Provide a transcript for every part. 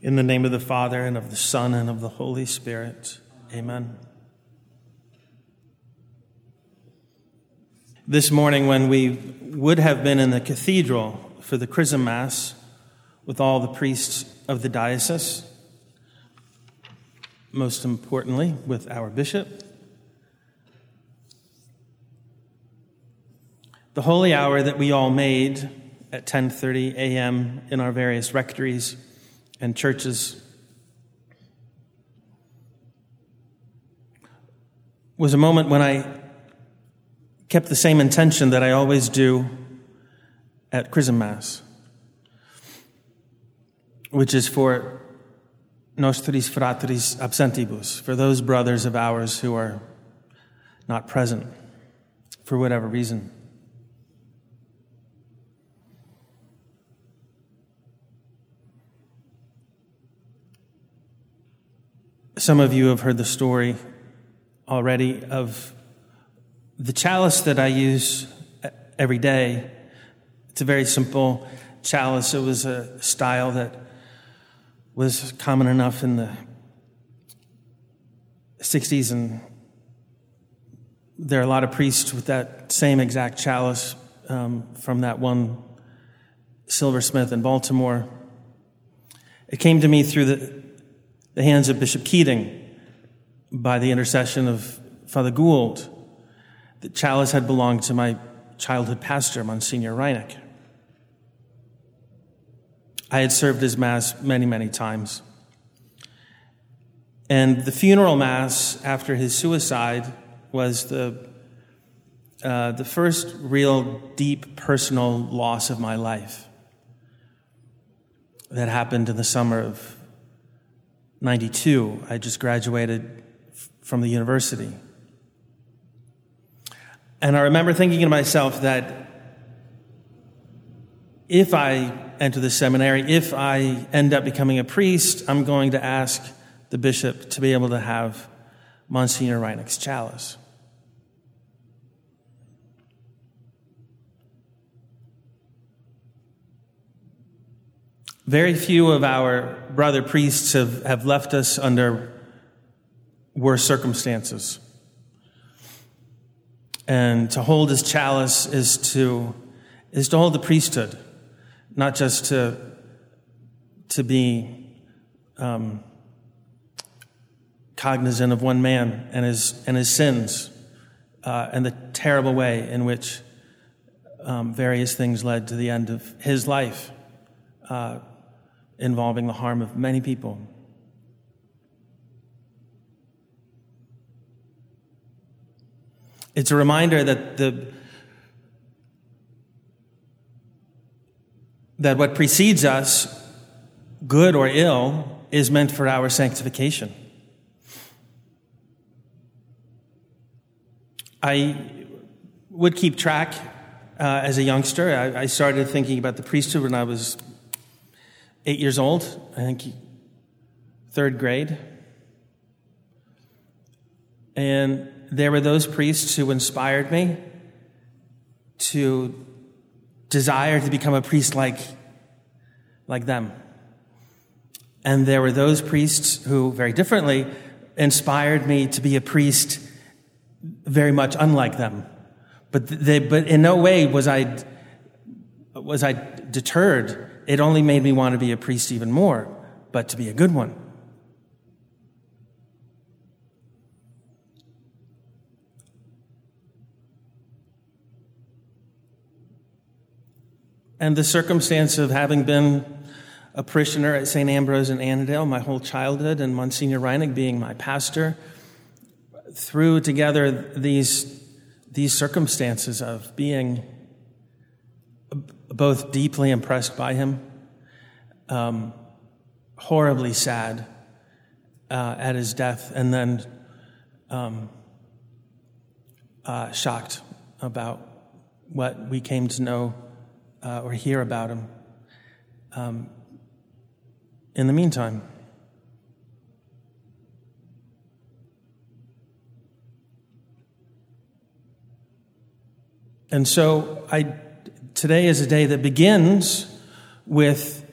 In the name of the Father, and of the Son, and of the Holy Spirit. Amen. This morning, when we would have been in the cathedral for the Chrism Mass with all the priests of the diocese, most importantly, with our bishop, the holy hour that we all made at 10:30 a.m. in our various rectories and churches was a moment when I kept the same intention that I always do at Chrism Mass, which is for nostris fratres absentibus, for those brothers of ours who are not present for whatever reason. Some of you have heard the story already of the chalice that I use every day. It's a very simple chalice. It was a style that was common enough in the 60s, and there are a lot of priests with that same exact chalice um, from that one silversmith in Baltimore. It came to me through the the hands of Bishop Keating by the intercession of Father Gould. The chalice had belonged to my childhood pastor, Monsignor Reinecke. I had served his Mass many, many times. And the funeral Mass after his suicide was the, uh, the first real deep personal loss of my life that happened in the summer of 92. I just graduated from the university. And I remember thinking to myself that if I enter the seminary, if I end up becoming a priest, I'm going to ask the bishop to be able to have Monsignor Reinecke's chalice. Very few of our brother priests have, have left us under worse circumstances. And to hold his chalice is to, is to hold the priesthood, not just to, to be um, cognizant of one man and his, and his sins uh, and the terrible way in which um, various things led to the end of his life. Uh, involving the harm of many people. It's a reminder that the that what precedes us, good or ill, is meant for our sanctification. I would keep track uh, as a youngster. I, I started thinking about the priesthood when I was eight years old, I think third grade. And there were those priests who inspired me to desire to become a priest like, like them. And there were those priests who, very differently, inspired me to be a priest very much unlike them. But, they, but in no way was I, was I deterred it only made me want to be a priest even more, but to be a good one. And the circumstance of having been a parishioner at St. Ambrose in Annandale my whole childhood, and Monsignor Reinecke being my pastor, threw together these, these circumstances of being both deeply impressed by him, um, horribly sad uh, at his death, and then um, uh, shocked about what we came to know uh, or hear about him um, in the meantime. And so I Today is a day that begins with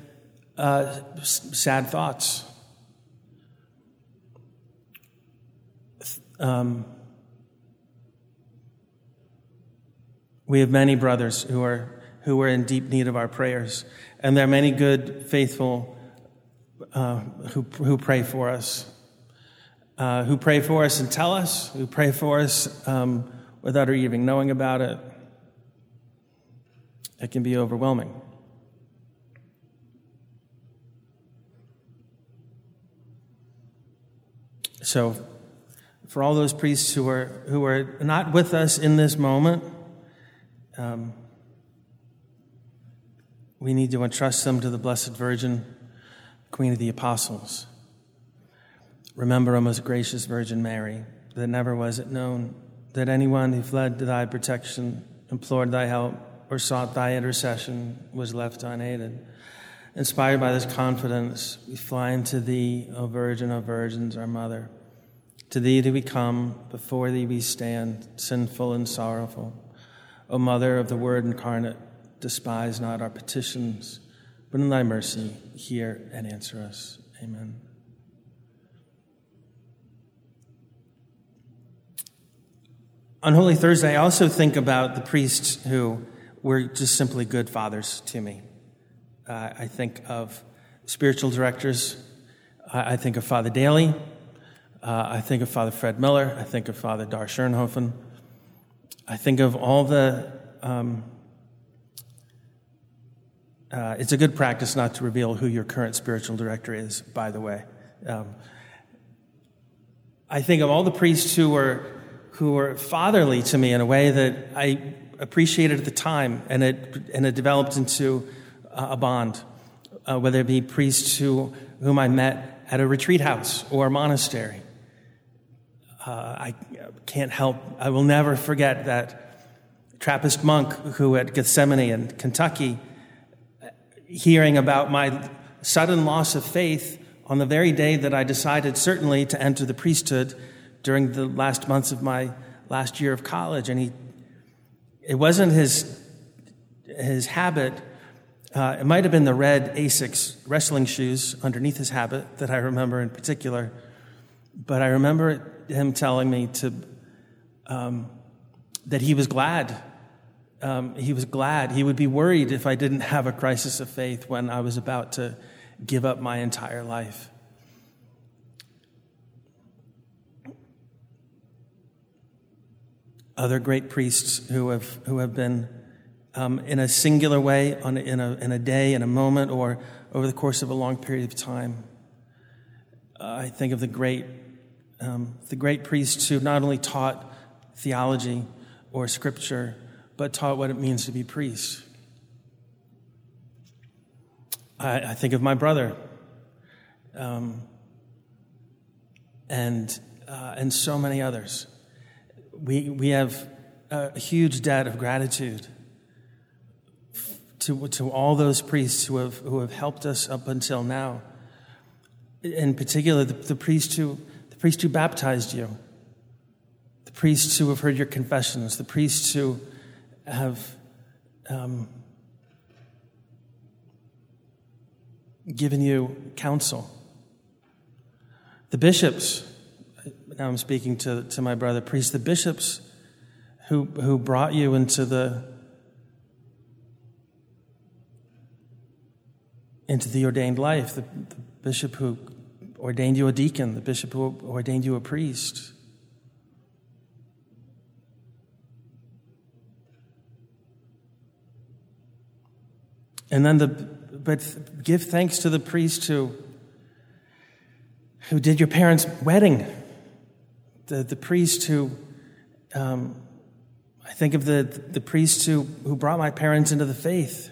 uh, sad thoughts. Um, we have many brothers who are who are in deep need of our prayers, and there are many good, faithful uh, who who pray for us, uh, who pray for us and tell us, who pray for us um, without our even knowing about it. It can be overwhelming. So, for all those priests who are, who are not with us in this moment, um, we need to entrust them to the Blessed Virgin, Queen of the Apostles. Remember, O most gracious Virgin Mary, that never was it known that anyone who fled to thy protection, implored thy help, or sought thy intercession was left unaided. Inspired by this confidence, we fly into thee, O Virgin of Virgins, our Mother. To thee do we come, before thee we stand, sinful and sorrowful. O Mother of the Word incarnate, despise not our petitions, but in thy mercy hear and answer us. Amen. On Holy Thursday, I also think about the priests who were just simply good fathers to me. Uh, I think of spiritual directors. I think of Father Daly. Uh, I think of Father Fred Miller. I think of Father Dar Schoenhofen. I think of all the. Um, uh, it's a good practice not to reveal who your current spiritual director is, by the way. Um, I think of all the priests who were, who were fatherly to me in a way that I appreciated at the time, and it, and it developed into a bond, uh, whether it be priests who, whom I met at a retreat house or a monastery. Uh, I can't help, I will never forget that Trappist monk who at Gethsemani in Kentucky, hearing about my sudden loss of faith on the very day that I decided certainly to enter the priesthood during the last months of my last year of college. And he, it wasn't his, his habit uh, it might have been the red Asics wrestling shoes underneath his habit that I remember in particular, but I remember him telling me to um, that he was glad. Um, he was glad. He would be worried if I didn't have a crisis of faith when I was about to give up my entire life. Other great priests who have, who have been um, in a singular way, on, in, a, in a day, in a moment, or over the course of a long period of time. Uh, I think of the great, um, the great priests who not only taught theology or scripture, but taught what it means to be priests. I, I think of my brother, um, and uh, and so many others. We we have a huge debt of gratitude to, to all those priests who have, who have helped us up until now. In particular, the, the, priest who, the priest who baptized you, the priests who have heard your confessions, the priests who have um, given you counsel, the bishops. Now I'm speaking to, to my brother priest, the bishops who, who brought you into the into the ordained life, the, the bishop who ordained you a deacon, the bishop who ordained you a priest. And then the, but give thanks to the priest who, who did your parents' wedding, the, the priest who, um, I think of the, the priest who, who brought my parents into the faith.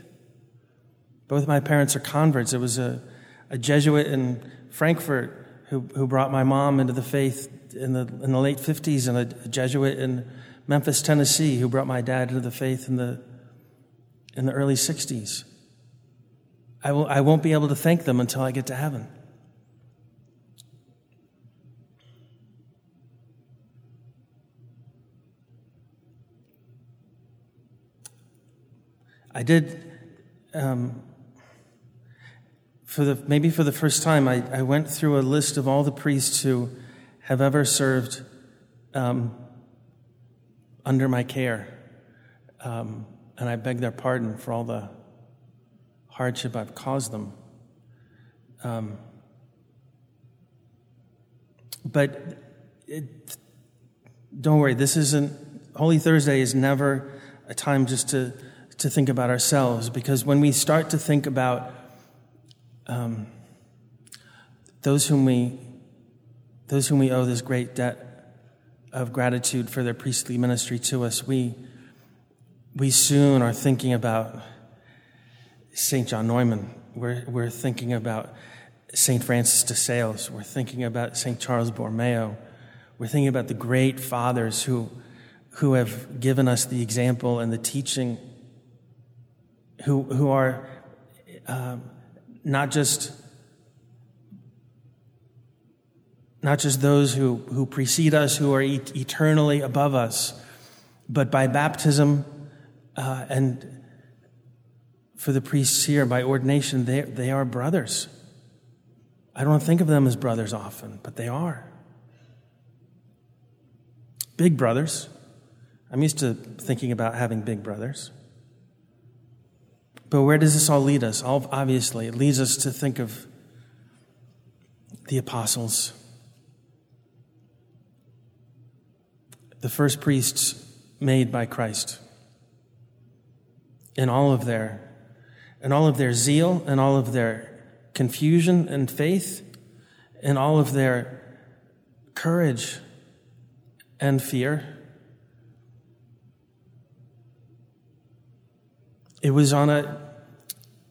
Both my parents are converts. It was a, a Jesuit in Frankfurt who, who brought my mom into the faith in the, in the late 50s, and a, a Jesuit in Memphis, Tennessee, who brought my dad into the faith in the, in the early 60s. I, will, I won't be able to thank them until I get to heaven. I did um, for the, maybe for the first time, I, I went through a list of all the priests who have ever served um, under my care. Um, and I beg their pardon for all the hardship I've caused them. Um, but it, don't worry, this isn't, Holy Thursday is never a time just to, to think about ourselves because when we start to think about um, those whom we those whom we owe this great debt of gratitude for their priestly ministry to us, we we soon are thinking about Saint John Neumann. We're we're thinking about Saint Francis de Sales. We're thinking about Saint Charles Borromeo. We're thinking about the great fathers who who have given us the example and the teaching. Who who are um, not just not just those who, who precede us, who are et- eternally above us, but by baptism uh, and for the priests here, by ordination, they, they are brothers. I don't think of them as brothers often, but they are. Big brothers. I'm used to thinking about having big brothers. But where does this all lead us? All, Obviously, it leads us to think of the apostles, the first priests made by Christ, in all of their, in all of their zeal, and all of their confusion and faith, in all of their courage and fear. It was on a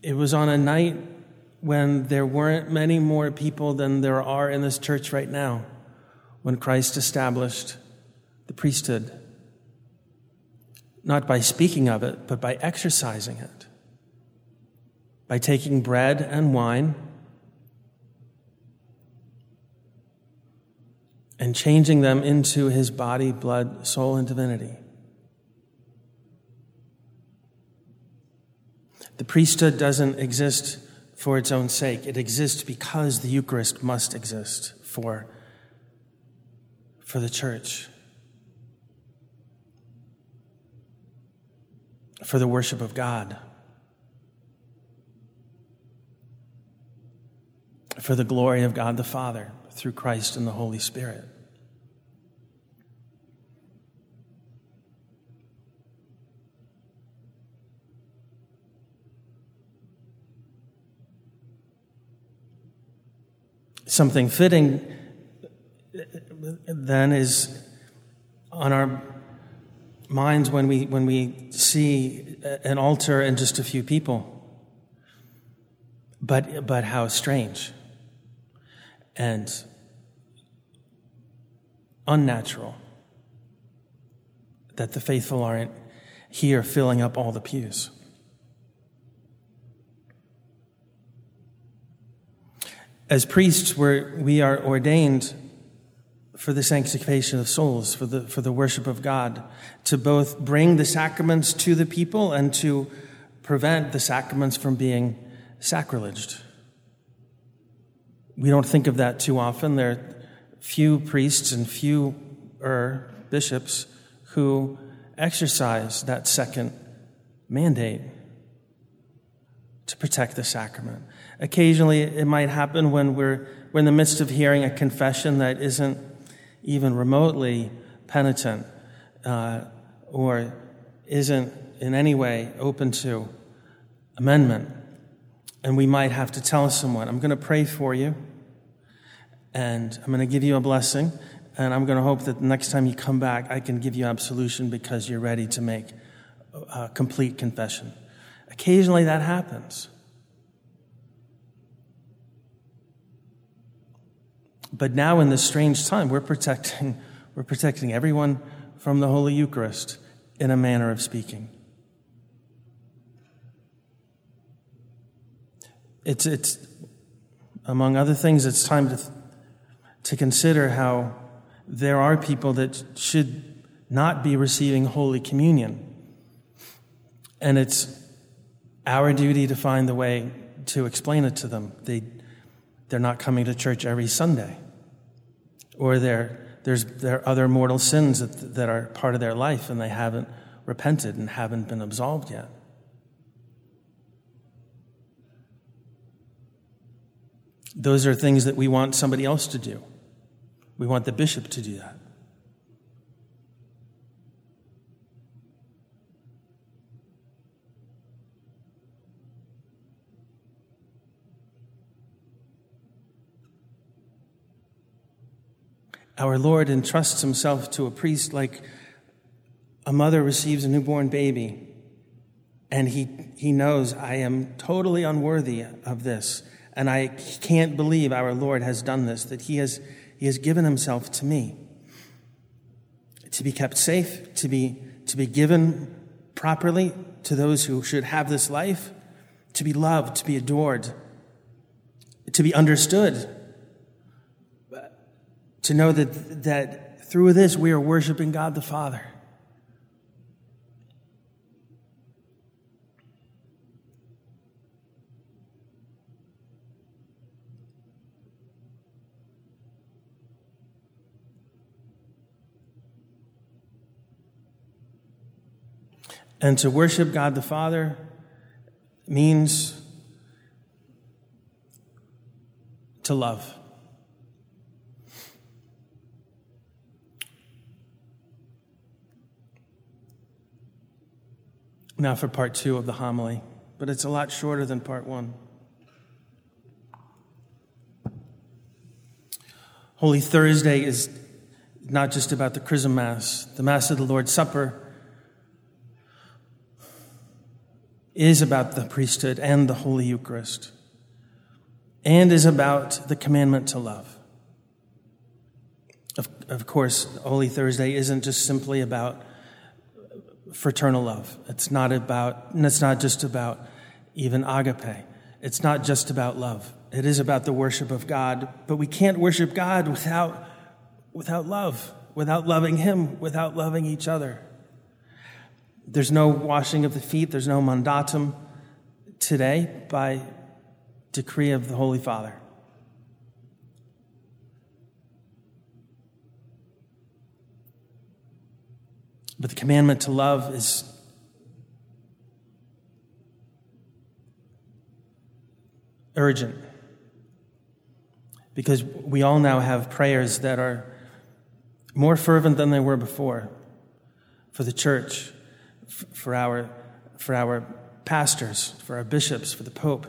it was on a night when there weren't many more people than there are in this church right now when Christ established the priesthood. Not by speaking of it, but by exercising it. By taking bread and wine and changing them into his body, blood, soul, and divinity. The priesthood doesn't exist for its own sake. It exists because the Eucharist must exist for, for the church, for the worship of God, for the glory of God the Father through Christ and the Holy Spirit. Something fitting then is on our minds when we, when we see an altar and just a few people. But, but how strange and unnatural that the faithful aren't here filling up all the pews. As priests, we're, we are ordained for the sanctification of souls, for the, for the worship of God, to both bring the sacraments to the people and to prevent the sacraments from being sacrileged. We don't think of that too often. There are few priests and few er, bishops who exercise that second mandate to protect the sacrament. Occasionally, it might happen when we're, we're in the midst of hearing a confession that isn't even remotely penitent uh, or isn't in any way open to amendment. And we might have to tell someone, I'm going to pray for you, and I'm going to give you a blessing, and I'm going to hope that the next time you come back, I can give you absolution because you're ready to make a complete confession. Occasionally that happens. But now in this strange time, we're protecting, we're protecting everyone from the Holy Eucharist in a manner of speaking. It's, it's among other things, it's time to, to consider how there are people that should not be receiving Holy Communion. And it's our duty to find the way to explain it to them. They, they're not coming to church every Sunday. Or they're, there's, there are other mortal sins that, that are part of their life and they haven't repented and haven't been absolved yet. Those are things that we want somebody else to do. We want the bishop to do that. Our Lord entrusts himself to a priest like a mother receives a newborn baby, and he, he knows, I am totally unworthy of this, and I can't believe our Lord has done this, that he has, he has given himself to me. To be kept safe, to be, to be given properly to those who should have this life, to be loved, to be adored, to be understood to know that, that through this we are worshiping God the Father. And to worship God the Father means to love. Now for part two of the homily, but it's a lot shorter than part one. Holy Thursday is not just about the Chrism Mass. The Mass of the Lord's Supper is about the priesthood and the Holy Eucharist, and is about the commandment to love. Of, of course, Holy Thursday isn't just simply about fraternal love. It's not about, it's not just about even agape. It's not just about love. It is about the worship of God, but we can't worship God without, without love, without loving Him, without loving each other. There's no washing of the feet, there's no mandatum today by decree of the Holy Father. But the commandment to love is urgent. Because we all now have prayers that are more fervent than they were before for the church, for our, for our pastors, for our bishops, for the Pope,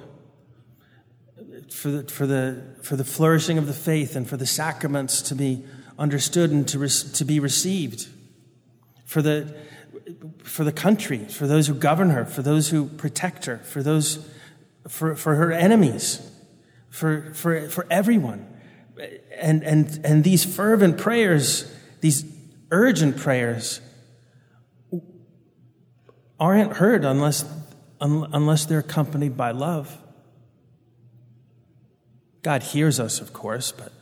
for the, for, the, for the flourishing of the faith, and for the sacraments to be understood and to, re- to be received for the, for the country, for those who govern her, for those who protect her, for those, for, for her enemies, for, for, for everyone. And, and, and these fervent prayers, these urgent prayers, aren't heard unless, unless they're accompanied by love. God hears us, of course, but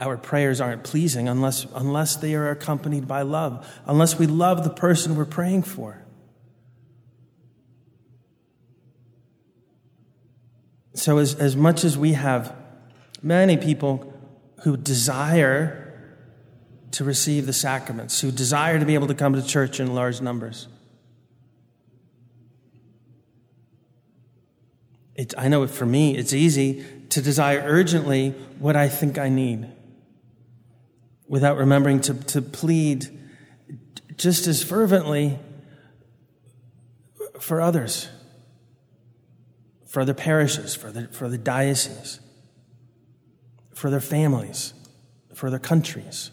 our prayers aren't pleasing unless, unless they are accompanied by love, unless we love the person we're praying for. So, as, as much as we have many people who desire to receive the sacraments, who desire to be able to come to church in large numbers, it, I know for me, it's easy to desire urgently what I think I need without remembering to, to plead just as fervently for others, for other parishes, for the, for the diocese, for their families, for their countries.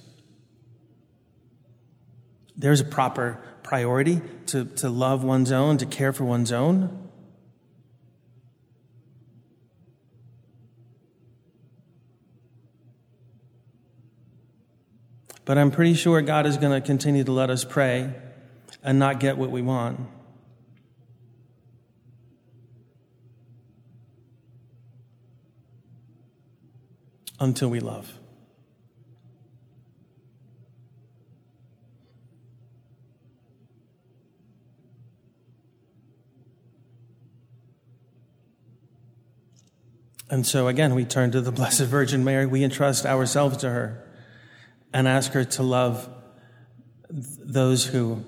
There's a proper priority to, to love one's own, to care for one's own. But I'm pretty sure God is going to continue to let us pray and not get what we want. Until we love. And so again, we turn to the Blessed Virgin Mary. We entrust ourselves to her and ask her to love those who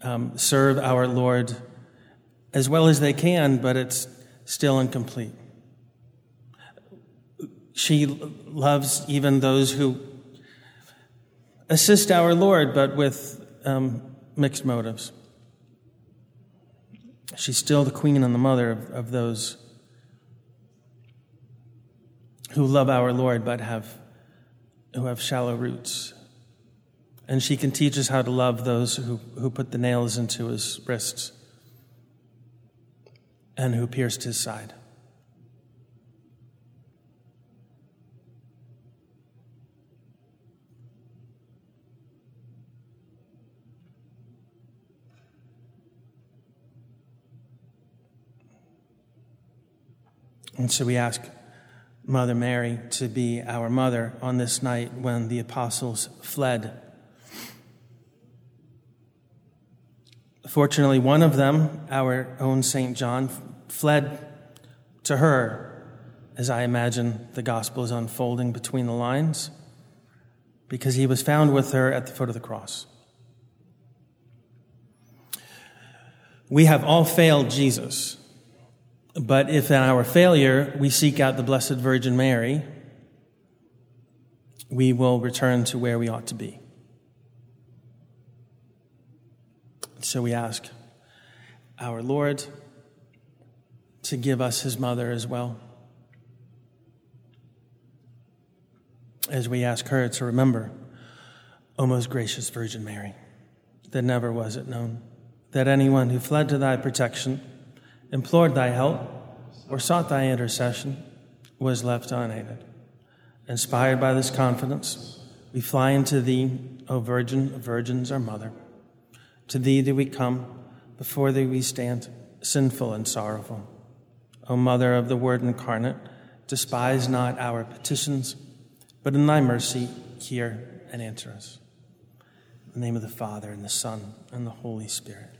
um, serve our Lord as well as they can, but it's still incomplete. She loves even those who assist our Lord, but with um, mixed motives. She's still the queen and the mother of, of those who love our Lord but have who have shallow roots. And she can teach us how to love those who, who put the nails into his wrists and who pierced his side. And so we ask Mother Mary to be our mother on this night when the apostles fled. Fortunately, one of them, our own St. John, fled to her, as I imagine the gospel is unfolding between the lines, because he was found with her at the foot of the cross. We have all failed Jesus. But if in our failure we seek out the Blessed Virgin Mary, we will return to where we ought to be. So we ask our Lord to give us his mother as well. As we ask her to remember, O most gracious Virgin Mary, that never was it known that anyone who fled to thy protection, implored thy help, or sought thy intercession was left unaided. Inspired by this confidence, we fly into thee, O Virgin of Virgins, our Mother. To thee do we come, before thee we stand, sinful and sorrowful. O Mother of the Word incarnate, despise not our petitions, but in thy mercy hear and answer us. In the name of the Father, and the Son, and the Holy Spirit.